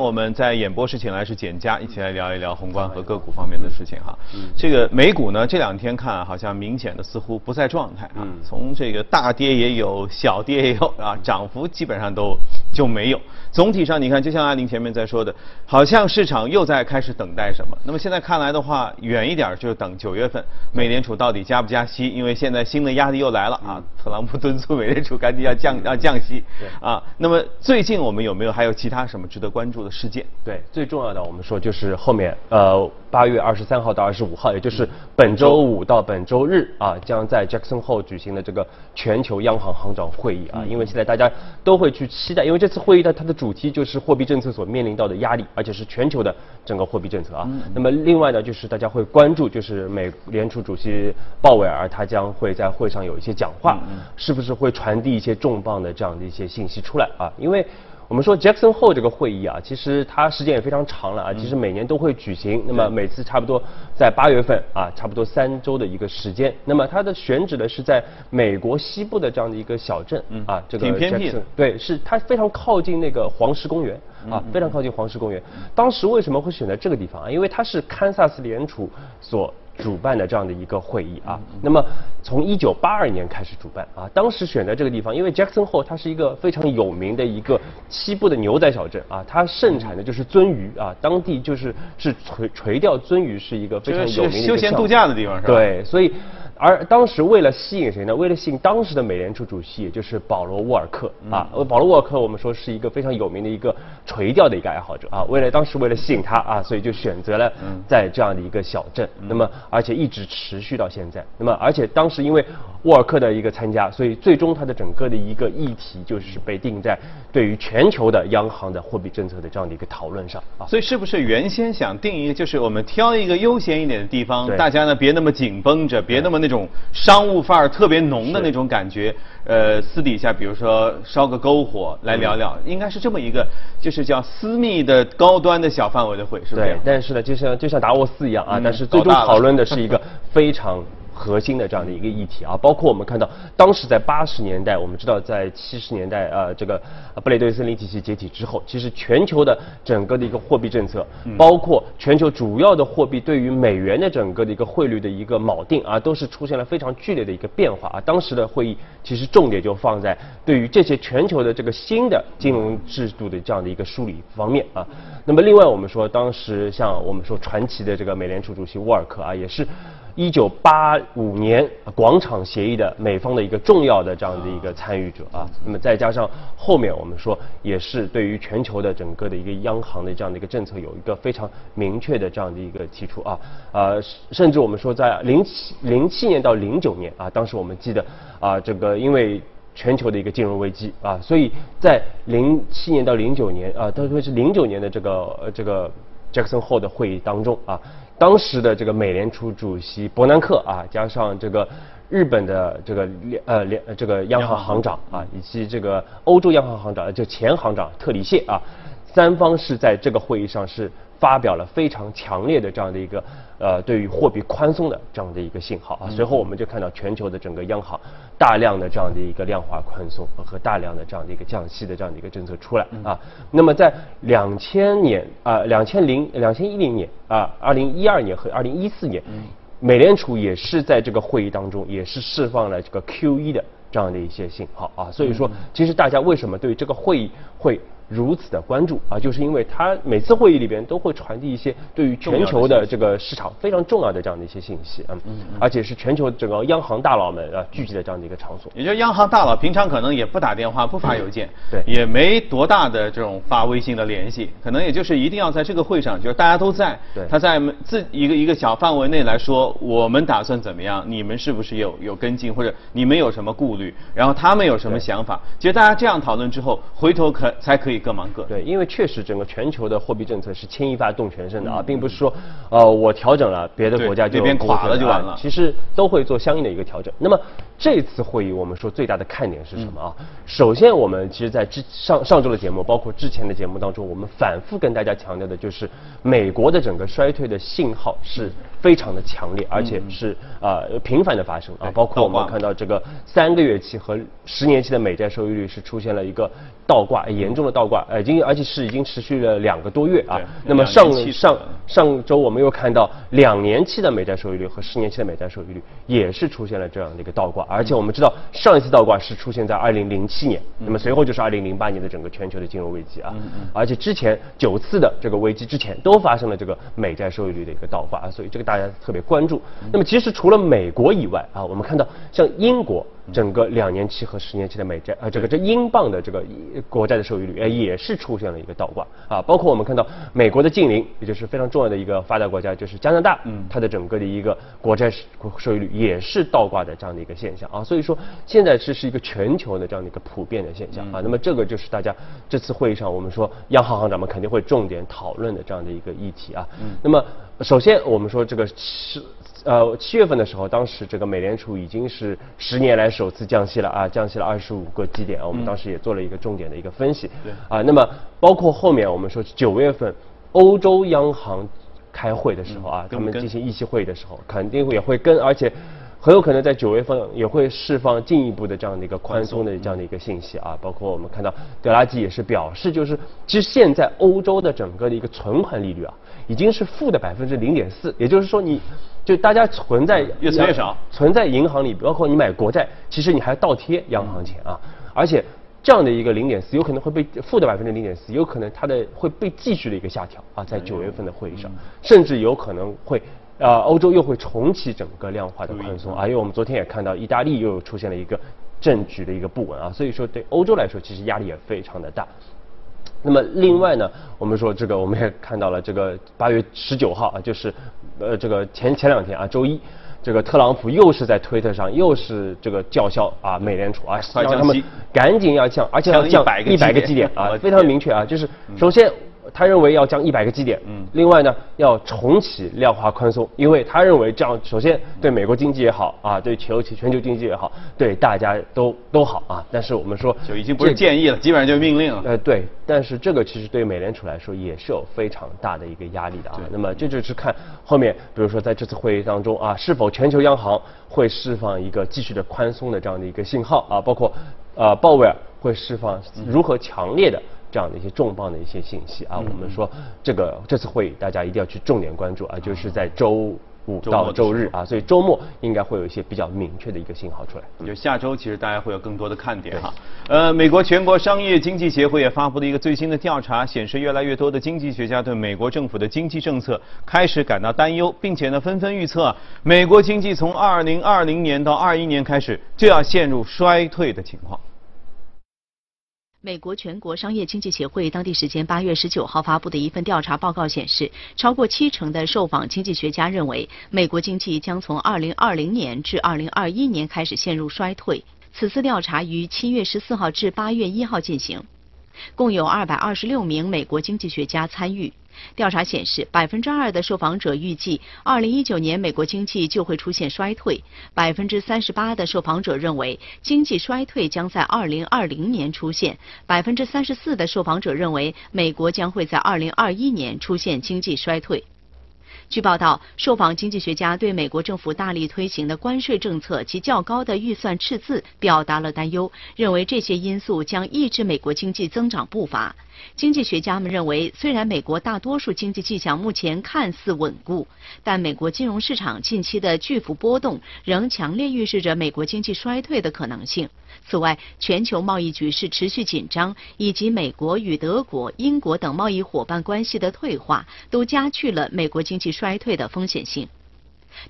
我们在演播室请来是简佳，一起来聊一聊宏观和个股方面的事情哈。这个美股呢，这两天看好像明显的似乎不在状态啊。从这个大跌也有，小跌也有啊，涨幅基本上都就没有。总体上你看，就像阿宁前面在说的，好像市场又在开始等待什么。那么现在看来的话，远一点就是等九月份美联储到底加不加息，因为现在新的压力又来了啊。特朗普敦促美联储赶紧要降要降息啊。那么最近我们有没有还有其他什么值得关注的？事件对最重要的，我们说就是后面呃八月二十三号到二十五号，也就是本周五到本周日啊，将在 Jackson Hole 举行的这个全球央行行长会议啊，因为现在大家都会去期待，因为这次会议的它的主题就是货币政策所面临到的压力，而且是全球的整个货币政策啊。那么另外呢，就是大家会关注，就是美联储主席鲍威尔他将会在会上有一些讲话，是不是会传递一些重磅的这样的一些信息出来啊？因为我们说 Jackson Hole 这个会议啊，其实它时间也非常长了啊，其实每年都会举行，那么每次差不多在八月份啊，差不多三周的一个时间。那么它的选址呢是在美国西部的这样的一个小镇啊，这个挺偏僻的。对，是它非常靠近那个黄石公园啊，非常靠近黄石公园。当时为什么会选择这个地方啊？因为它是堪萨斯联储所。主办的这样的一个会议啊，那么从一九八二年开始主办啊，当时选择这个地方，因为 Jackson Hole 它是一个非常有名的一个西部的牛仔小镇啊，它盛产的就是鳟鱼啊，当地就是是垂垂钓鳟鱼是一个非常有名的休闲度假的地方是吧？对，所以。而当时为了吸引谁呢？为了吸引当时的美联储主席，也就是保罗沃尔克啊。呃，保罗沃尔克我们说是一个非常有名的一个垂钓的一个爱好者啊。为了当时为了吸引他啊，所以就选择了在这样的一个小镇。那么而且一直持续到现在。那么而且当时因为沃尔克的一个参加，所以最终它的整个的一个议题就是被定在对于全球的央行的货币政策的这样的一个讨论上啊。所以是不是原先想定一个，就是我们挑一个悠闲一点的地方，大家呢别那么紧绷着，别那么。那种商务范儿特别浓的那种感觉，呃，私底下比如说烧个篝火来聊聊，应该是这么一个，就是叫私密的高端的小范围的会，是不是？对，但是呢，就像就像达沃斯一样啊，但是最终讨论的是一个 非常。核心的这样的一个议题啊，包括我们看到，当时在八十年代，我们知道在七十年代呃，这个布雷顿森林体系解体之后，其实全球的整个的一个货币政策，包括全球主要的货币对于美元的整个的一个汇率的一个锚定啊，都是出现了非常剧烈的一个变化啊。当时的会议其实重点就放在对于这些全球的这个新的金融制度的这样的一个梳理方面啊。那么另外我们说，当时像我们说传奇的这个美联储主席沃尔克啊，也是。一九八五年广场协议的美方的一个重要的这样的一个参与者啊，那么再加上后面我们说也是对于全球的整个的一个央行的这样的一个政策有一个非常明确的这样的一个提出啊，呃，甚至我们说在零七零七年到零九年啊，当时我们记得啊，这个因为全球的一个金融危机啊，所以在零七年到零九年啊，特别是零九年的这个这个 Jackson Hole 的会议当中啊。当时的这个美联储主席伯南克啊，加上这个日本的这个呃联这个央行行长啊，以及这个欧洲央行行长就前行长特里谢啊，三方是在这个会议上是。发表了非常强烈的这样的一个呃对于货币宽松的这样的一个信号啊，随后我们就看到全球的整个央行大量的这样的一个量化宽松和大量的这样的一个降息的这样的一个政策出来啊。那么在两千年啊两千零两千一零年啊二零一二年和二零一四年，美联储也是在这个会议当中也是释放了这个 Q E 的这样的一些信号啊。所以说，其实大家为什么对这个会议会？如此的关注啊，就是因为他每次会议里边都会传递一些对于全球的这个市场非常重要的这样的一些信息嗯，而且是全球整个央行大佬们啊聚集的这样的一个场所。也就是央行大佬平常可能也不打电话、不发邮件，对，也没多大的这种发微信的联系，可能也就是一定要在这个会上，就是大家都在，对，他在自一个一个小范围内来说，我们打算怎么样？你们是不是有有跟进，或者你们有什么顾虑？然后他们有什么想法？其实大家这样讨论之后，回头可才可以各忙各。对，因为确实整个全球的货币政策是牵一发动全身的啊，并不是说，呃，我调整了，别的国家就垮了就完了。其实都会做相应的一个调整。那么这次会议我们说最大的看点是什么啊？首先，我们其实在之上上周的节目，包括之前的节目当中，我们反复跟大家强调的就是，美国的整个衰退的信号是非常的强烈，而且是啊频繁的发生啊。包括我们看到这个三个月期和十年期的美债收益率是出现了一个倒挂，严重的倒挂，已经而且是已经持续了两个多月啊。那么上上上周我们又看到两年期的美债收益率和十年期的美债收益率也是出现了这样的一个倒挂。而且我们知道，上一次倒挂是出现在二零零七年，那么随后就是二零零八年的整个全球的金融危机啊。而且之前九次的这个危机之前都发生了这个美债收益率的一个倒挂啊，所以这个大家特别关注。那么其实除了美国以外啊，我们看到像英国。整个两年期和十年期的美债啊，这个这英镑的这个国债的收益率，哎，也是出现了一个倒挂啊。包括我们看到美国的近邻，也就是非常重要的一个发达国家，就是加拿大，嗯，它的整个的一个国债收益率也是倒挂的这样的一个现象啊。所以说，现在这是一个全球的这样的一个普遍的现象啊。那么这个就是大家这次会议上我们说央行行长们肯定会重点讨论的这样的一个议题啊。嗯。那么首先我们说这个是。呃，七月份的时候，当时这个美联储已经是十年来首次降息了啊，降息了二十五个基点啊。我们当时也做了一个重点的一个分析。对。啊，那么包括后面我们说九月份欧洲央行开会的时候啊，他们进行议息会议的时候，肯定也会跟，而且很有可能在九月份也会释放进一步的这样的一个宽松的这样的一个信息啊。包括我们看到德拉吉也是表示，就是其实现在欧洲的整个的一个存款利率啊，已经是负的百分之零点四，也就是说你。就大家存在越存越少，存在银行里，包括你买国债，其实你还要倒贴央行钱啊，而且这样的一个零点四有可能会被负的百分之零点四，有可能它的会被继续的一个下调啊，在九月份的会议上，甚至有可能会啊，欧洲又会重启整个量化的宽松啊，因为我们昨天也看到意大利又出现了一个政局的一个不稳啊，所以说对欧洲来说其实压力也非常的大。那么另外呢，我们说这个我们也看到了，这个八月十九号啊，就是呃这个前前两天啊，周一，这个特朗普又是在推特上又是这个叫嚣啊，美联储啊，让他们赶紧要降，而且要降一百个基点啊，非常明确啊，就是首先。他认为要降一百个基点，嗯，另外呢，要重启量化宽松，因为他认为这样首先对美国经济也好啊，对全球全球经济也好，对大家都都好啊。但是我们说就已经不是建议了，基本上就是命令了。呃，对，但是这个其实对美联储来说也是有非常大的一个压力的啊。那么这就是看后面，比如说在这次会议当中啊，是否全球央行会释放一个继续的宽松的这样的一个信号啊，包括呃鲍威尔会释放如何强烈的。这样的一些重磅的一些信息啊，我们说这个这次会议大家一定要去重点关注啊，就是在周五到周日啊，所以周末应该会有一些比较明确的一个信号出来。就下周其实大家会有更多的看点哈。呃，美国全国商业经济协会也发布了一个最新的调查，显示越来越多的经济学家对美国政府的经济政策开始感到担忧，并且呢纷纷预测美国经济从二零二零年到二一年开始就要陷入衰退的情况。美国全国商业经济协会当地时间八月十九号发布的一份调查报告显示，超过七成的受访经济学家认为，美国经济将从二零二零年至二零二一年开始陷入衰退。此次调查于七月十四号至八月一号进行，共有二百二十六名美国经济学家参与。调查显示，百分之二的受访者预计，二零一九年美国经济就会出现衰退；百分之三十八的受访者认为，经济衰退将在二零二零年出现；百分之三十四的受访者认为，美国将会在二零二一年出现经济衰退。据报道，受访经济学家对美国政府大力推行的关税政策及较高的预算赤字表达了担忧，认为这些因素将抑制美国经济增长步伐。经济学家们认为，虽然美国大多数经济迹象目前看似稳固，但美国金融市场近期的巨幅波动仍强烈预示着美国经济衰退的可能性。此外，全球贸易局势持续紧张，以及美国与德国、英国等贸易伙伴关系的退化，都加剧了美国经济衰退的风险性。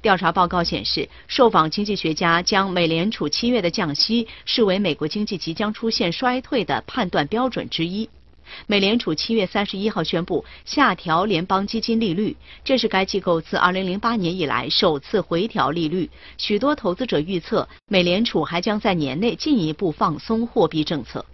调查报告显示，受访经济学家将美联储七月的降息视为美国经济即将出现衰退的判断标准之一。美联储七月三十一号宣布下调联邦基金利率，这是该机构自二零零八年以来首次回调利率。许多投资者预测，美联储还将在年内进一步放松货币政策。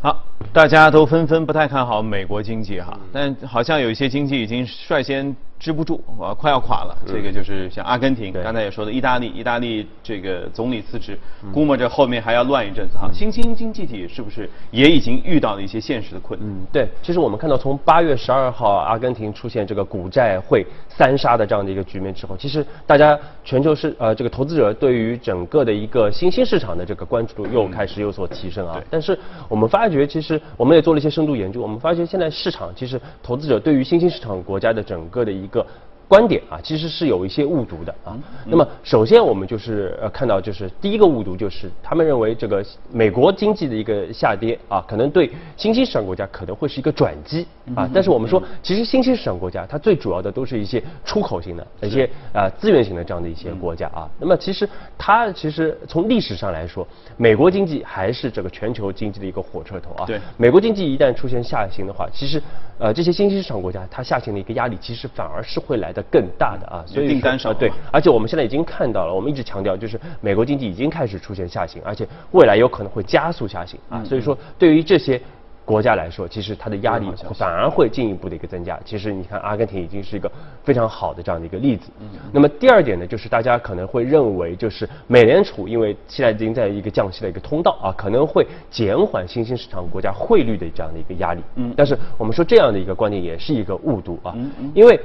好，大家都纷纷不太看好美国经济哈，但好像有一些经济已经率先。支不住，啊，快要垮了。这个就是像阿根廷，刚才也说的，意大利，意大利这个总理辞职，估摸着后面还要乱一阵子哈。新兴经济体是不是也已经遇到了一些现实的困难？嗯，对。其实我们看到，从八月十二号阿根廷出现这个股债会三杀的这样的一个局面之后，其实大家全球市呃这个投资者对于整个的一个新兴市场的这个关注度又开始有所提升啊。但是我们发觉，其实我们也做了一些深度研究，我们发觉现在市场其实投资者对于新兴市场国家的整个的一个。个。观点啊，其实是有一些误读的啊。那么，首先我们就是呃看到，就是第一个误读就是他们认为这个美国经济的一个下跌啊，可能对新兴市场国家可能会是一个转机啊。但是我们说，其实新兴市场国家它最主要的都是一些出口型的、一些啊资源型的这样的一些国家啊。那么其实它其实从历史上来说，美国经济还是这个全球经济的一个火车头啊。对。美国经济一旦出现下行的话，其实呃这些新兴市场国家它下行的一个压力，其实反而是会来。的更大的啊，所以订单少对，而且我们现在已经看到了，我们一直强调就是美国经济已经开始出现下行，而且未来有可能会加速下行啊，所以说对于这些国家来说，其实它的压力反而会进一步的一个增加。其实你看，阿根廷已经是一个非常好的这样的一个例子。嗯。那么第二点呢，就是大家可能会认为，就是美联储因为现在已经在一个降息的一个通道啊，可能会减缓新兴市场国家汇率的这样的一个压力。嗯。但是我们说这样的一个观点也是一个误读啊，因为。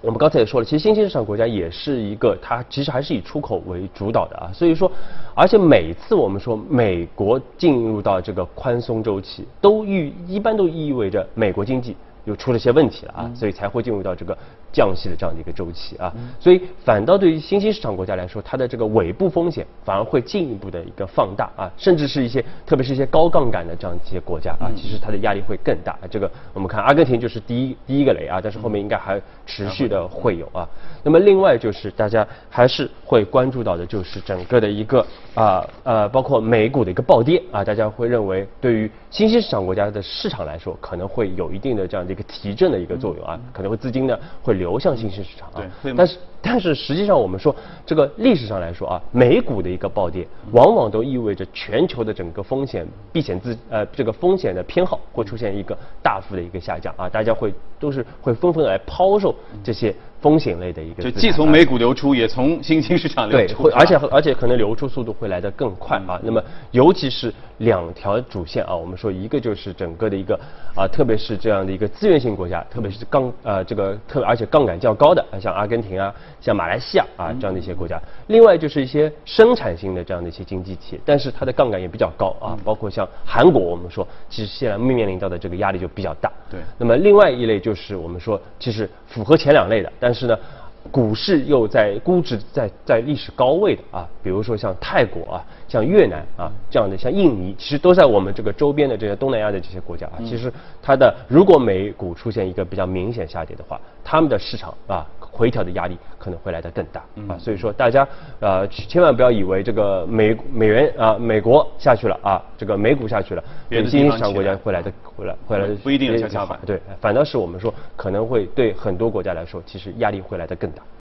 我们刚才也说了，其实新兴市场国家也是一个，它其实还是以出口为主导的啊，所以说，而且每次我们说美国进入到这个宽松周期，都意一般都意味着美国经济。又出了些问题了啊，所以才会进入到这个降息的这样的一个周期啊，所以反倒对于新兴市场国家来说，它的这个尾部风险反而会进一步的一个放大啊，甚至是一些特别是一些高杠杆的这样一些国家啊，其实它的压力会更大。这个我们看阿根廷就是第一第一个雷啊，但是后面应该还持续的会有啊。那么另外就是大家还是会关注到的就是整个的一个啊呃包括美股的一个暴跌啊，大家会认为对于新兴市场国家的市场来说，可能会有一定的这样的一个提振的一个作用啊，可能会资金呢会流向新兴市场啊。对，但是但是实际上我们说这个历史上来说啊，美股的一个暴跌，往往都意味着全球的整个风险避险资呃这个风险的偏好会出现一个大幅的一个下降啊，大家会都是会纷纷来抛售这些。风险类的一个，就既从美股流出，也从新兴市场流出，对，会而且而且可能流出速度会来得更快啊。那么尤其是两条主线啊，我们说一个就是整个的一个啊，特别是这样的一个资源性国家，特别是杠呃这个特而且杠杆较高的，像阿根廷啊，像马来西亚啊这样的一些国家。另外就是一些生产性的这样的一些经济体，但是它的杠杆也比较高啊，包括像韩国，我们说其实现在面临到的这个压力就比较大。对。那么另外一类就是我们说其实符合前两类的，但但是呢，股市又在估值在在历史高位的啊，比如说像泰国啊，像越南啊这样的，像印尼，其实都在我们这个周边的这些东南亚的这些国家啊，其实它的如果美股出现一个比较明显下跌的话，他们的市场啊。回调的压力可能会来得更大啊，所以说大家呃千万不要以为这个美美元啊美国下去了啊，这个美股下去了，新兴市场国家会来的会来会来不一定有跷跷板，对，反倒是我们说可能会对很多国家来说，其实压力会来得更大。